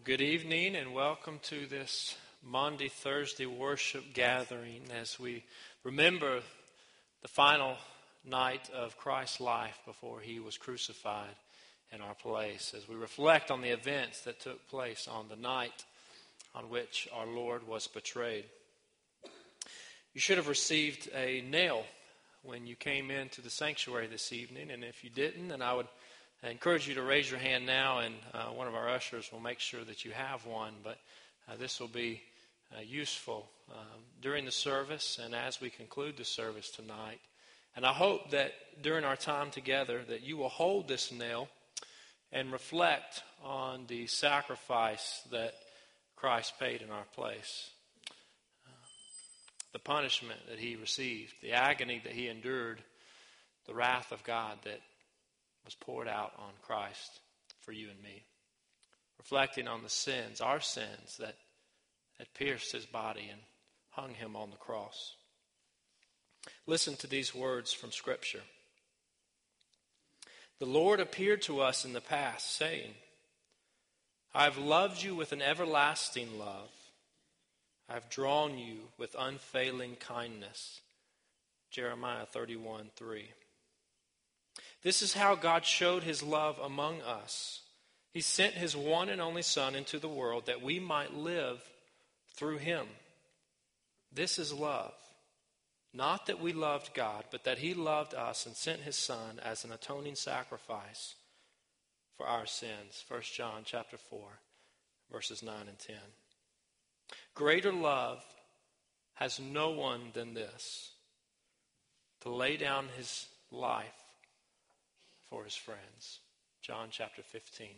Well, good evening and welcome to this Maundy Thursday worship gathering as we remember the final night of Christ's life before he was crucified in our place, as we reflect on the events that took place on the night on which our Lord was betrayed. You should have received a nail when you came into the sanctuary this evening, and if you didn't, then I would I encourage you to raise your hand now, and uh, one of our ushers will make sure that you have one. But uh, this will be uh, useful um, during the service and as we conclude the service tonight. And I hope that during our time together that you will hold this nail and reflect on the sacrifice that Christ paid in our place. Uh, the punishment that he received, the agony that he endured, the wrath of God that was poured out on Christ for you and me. Reflecting on the sins, our sins, that had pierced his body and hung him on the cross. Listen to these words from Scripture. The Lord appeared to us in the past, saying, I have loved you with an everlasting love. I have drawn you with unfailing kindness. Jeremiah 31 3. This is how God showed his love among us. He sent his one and only Son into the world that we might live through him. This is love. Not that we loved God, but that he loved us and sent his Son as an atoning sacrifice for our sins. 1 John chapter 4, verses 9 and 10. Greater love has no one than this to lay down his life for his friends. John chapter 15,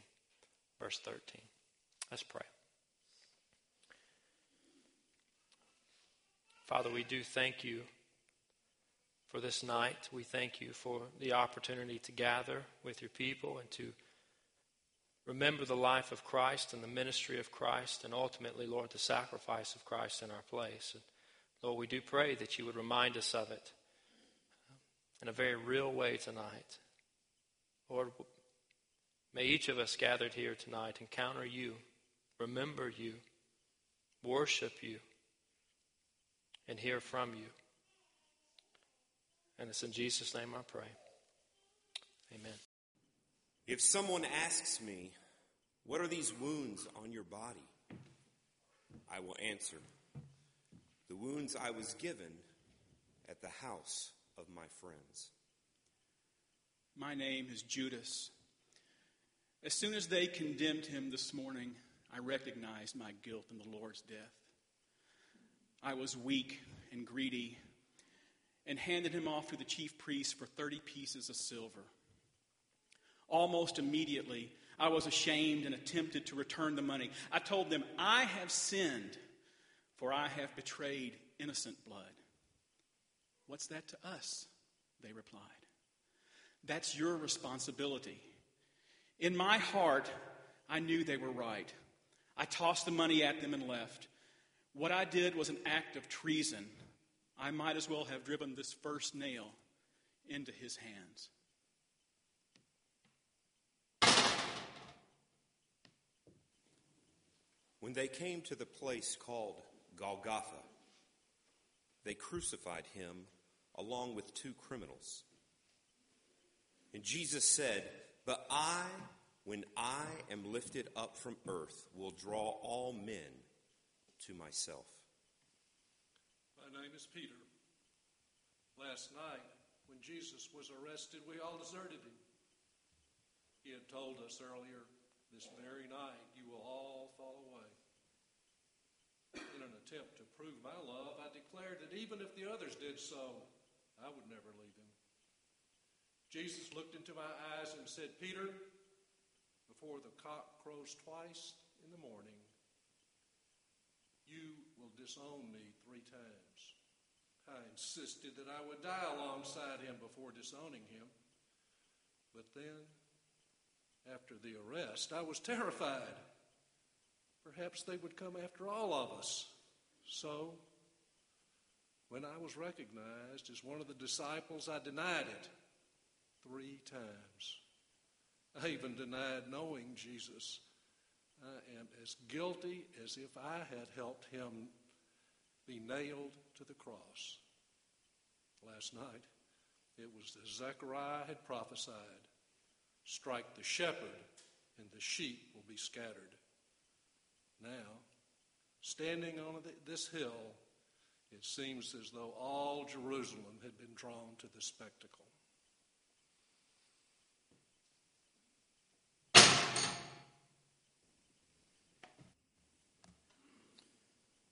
verse 13. Let's pray. Father, we do thank you for this night. We thank you for the opportunity to gather with your people and to remember the life of Christ and the ministry of Christ and ultimately, Lord, the sacrifice of Christ in our place. And Lord, we do pray that you would remind us of it in a very real way tonight. Lord, may each of us gathered here tonight encounter you, remember you, worship you, and hear from you. And it's in Jesus' name I pray. Amen. If someone asks me, What are these wounds on your body? I will answer, The wounds I was given at the house of my friends. My name is Judas. As soon as they condemned him this morning, I recognized my guilt in the Lord's death. I was weak and greedy and handed him off to the chief priest for 30 pieces of silver. Almost immediately, I was ashamed and attempted to return the money. I told them, I have sinned, for I have betrayed innocent blood. What's that to us? They replied. That's your responsibility. In my heart, I knew they were right. I tossed the money at them and left. What I did was an act of treason. I might as well have driven this first nail into his hands. When they came to the place called Golgotha, they crucified him along with two criminals and Jesus said, But I, when I am lifted up from earth, will draw all men to myself. My name is Peter. Last night, when Jesus was arrested, we all deserted him. He had told us earlier, this very night, you will all fall away. In an attempt to prove my love, I declared that even if the others did so, I would never leave him. Jesus looked into my eyes and said, Peter, before the cock crows twice in the morning, you will disown me three times. I insisted that I would die alongside him before disowning him. But then, after the arrest, I was terrified. Perhaps they would come after all of us. So, when I was recognized as one of the disciples, I denied it three times. I even denied knowing Jesus. I am as guilty as if I had helped him be nailed to the cross. Last night, it was as Zechariah had prophesied strike the shepherd, and the sheep will be scattered. Now, standing on this hill, it seems as though all Jerusalem had been drawn to the spectacle.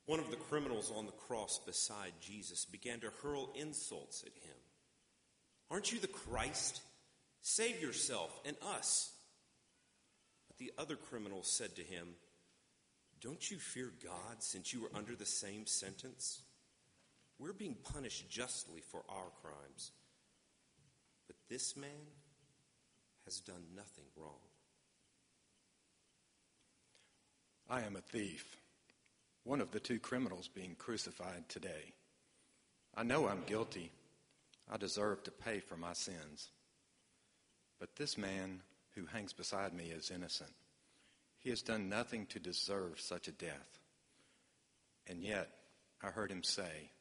One of the criminals on the cross beside Jesus began to hurl insults at him. Aren't you the Christ? Save yourself and us. But the other criminal said to him, Don't you fear God since you are under the same sentence? We're being punished justly for our crimes. But this man has done nothing wrong. I am a thief one of the two criminals being crucified today. I know I'm guilty. I deserve to pay for my sins. But this man who hangs beside me is innocent. He has done nothing to deserve such a death. And yet, I heard him say,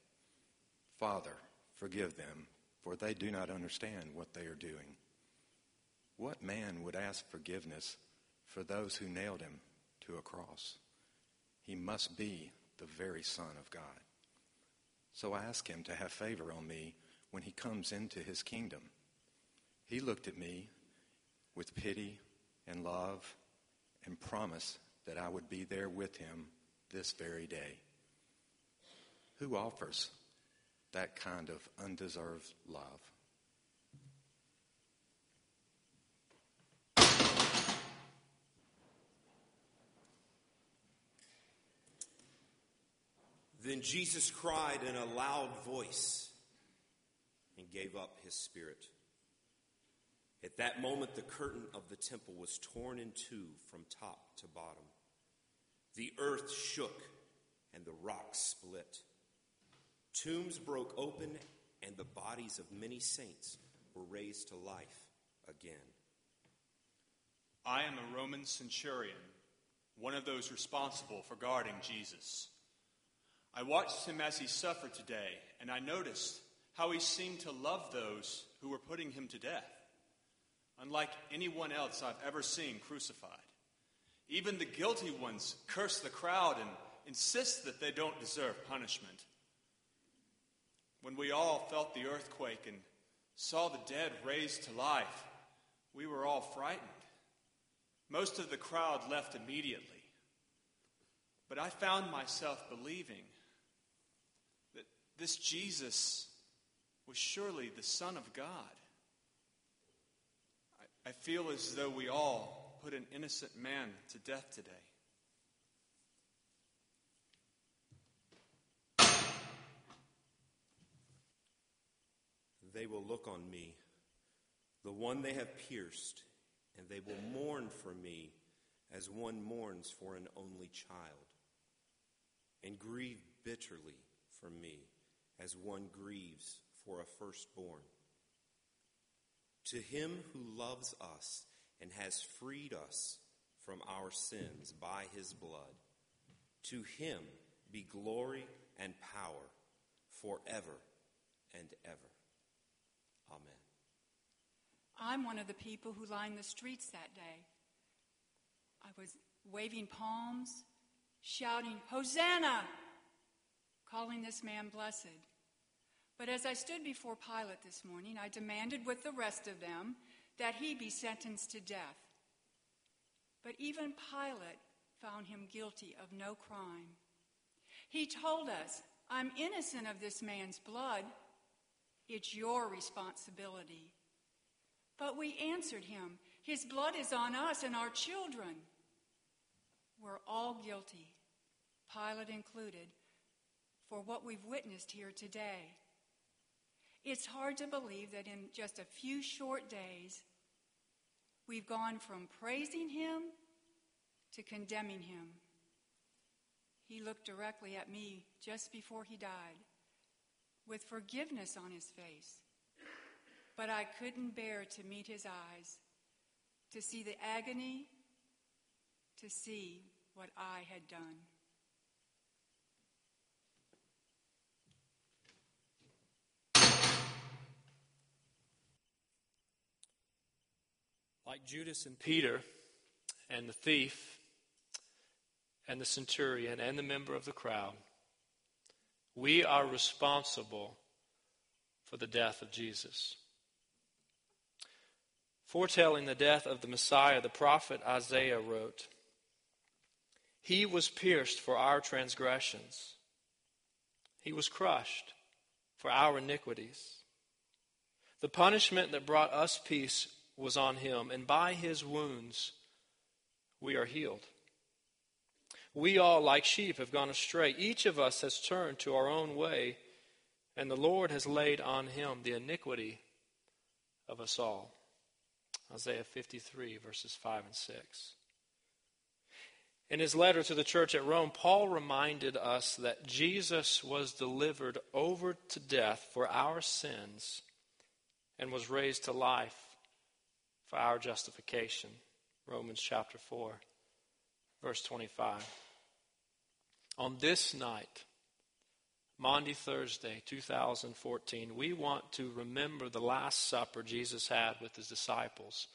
Father, forgive them, for they do not understand what they are doing. What man would ask forgiveness for those who nailed him to a cross? He must be the very Son of God. So I ask him to have favor on me when he comes into his kingdom. He looked at me with pity and love and promised that I would be there with him this very day. Who offers that kind of undeserved love? Then Jesus cried in a loud voice and gave up his spirit. At that moment, the curtain of the temple was torn in two from top to bottom. The earth shook and the rocks split. Tombs broke open, and the bodies of many saints were raised to life again. I am a Roman centurion, one of those responsible for guarding Jesus. I watched him as he suffered today, and I noticed how he seemed to love those who were putting him to death, unlike anyone else I've ever seen crucified. Even the guilty ones curse the crowd and insist that they don't deserve punishment. When we all felt the earthquake and saw the dead raised to life, we were all frightened. Most of the crowd left immediately. But I found myself believing this Jesus was surely the Son of God. I, I feel as though we all put an innocent man to death today. They will look on me, the one they have pierced, and they will mourn for me as one mourns for an only child, and grieve bitterly for me as one grieves for a firstborn. To him who loves us and has freed us from our sins by his blood, to him be glory and power forever and ever. Amen. I'm one of the people who lined the streets that day. I was waving palms, shouting, Hosanna! calling this man blessed. But as I stood before Pilate this morning, I demanded with the rest of them that he be sentenced to death. But even Pilate found him guilty of no crime. He told us, I'm innocent of this man's blood. It's your responsibility. But we answered him, His blood is on us and our children. We're all guilty, Pilate included, for what we've witnessed here today. It's hard to believe that in just a few short days, we've gone from praising him to condemning him. He looked directly at me just before he died with forgiveness on his face. But I couldn't bear to meet his eyes, to see the agony, to see what I had done. Like Judas and Peter and the thief and the centurion and the member of the crowd, we are responsible for the death of Jesus. Foretelling the death of the Messiah, the prophet Isaiah wrote, He was pierced for our transgressions, He was crushed for our iniquities. The punishment that brought us peace was on Him, and by His wounds we are healed. We all, like sheep, have gone astray. Each of us has turned to our own way, and the Lord has laid on him the iniquity of us all. Isaiah 53, verses 5 and 6. In his letter to the church at Rome, Paul reminded us that Jesus was delivered over to death for our sins and was raised to life for our justification. Romans chapter 4, verse 25. On this night, Maundy, Thursday, 2014, we want to remember the Last Supper Jesus had with his disciples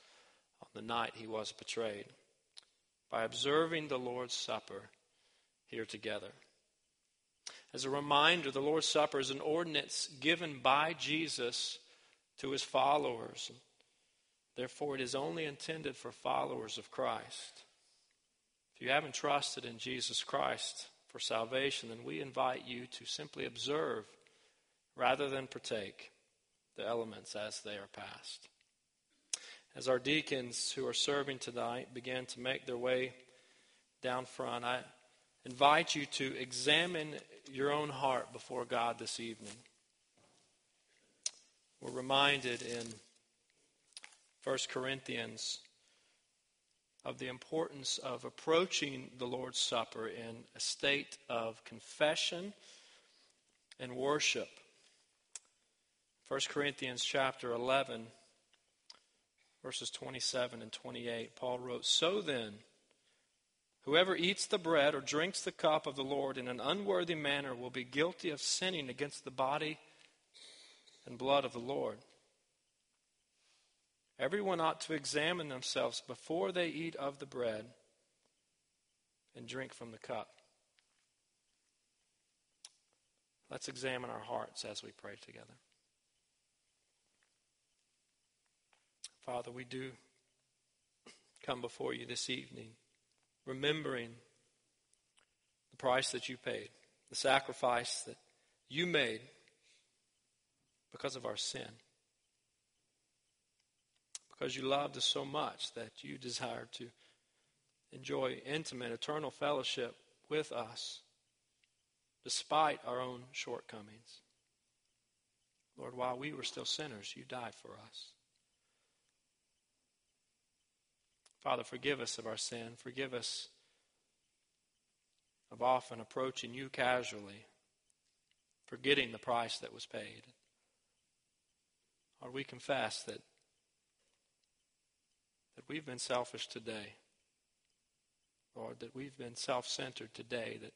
on the night he was betrayed by observing the Lord's Supper here together. As a reminder, the Lord's Supper is an ordinance given by Jesus to his followers. Therefore, it is only intended for followers of Christ. If you haven't trusted in Jesus Christ, for salvation, then we invite you to simply observe rather than partake the elements as they are passed. As our deacons who are serving tonight begin to make their way down front, I invite you to examine your own heart before God this evening. We're reminded in 1 Corinthians of the importance of approaching the Lord's Supper in a state of confession and worship. 1 Corinthians chapter 11 verses 27 and 28 Paul wrote so then whoever eats the bread or drinks the cup of the Lord in an unworthy manner will be guilty of sinning against the body and blood of the Lord Everyone ought to examine themselves before they eat of the bread and drink from the cup. Let's examine our hearts as we pray together. Father, we do come before you this evening, remembering the price that you paid, the sacrifice that you made because of our sin because you loved us so much that you desired to enjoy intimate, eternal fellowship with us despite our own shortcomings. Lord, while we were still sinners, you died for us. Father, forgive us of our sin. Forgive us of often approaching you casually, forgetting the price that was paid. Lord, we confess that that we've been selfish today. Lord, that we've been self centered today, that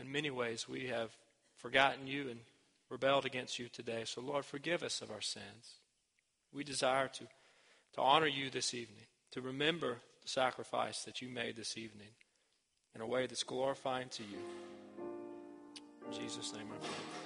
in many ways we have forgotten you and rebelled against you today. So, Lord, forgive us of our sins. We desire to, to honor you this evening, to remember the sacrifice that you made this evening in a way that's glorifying to you. In Jesus' name I pray.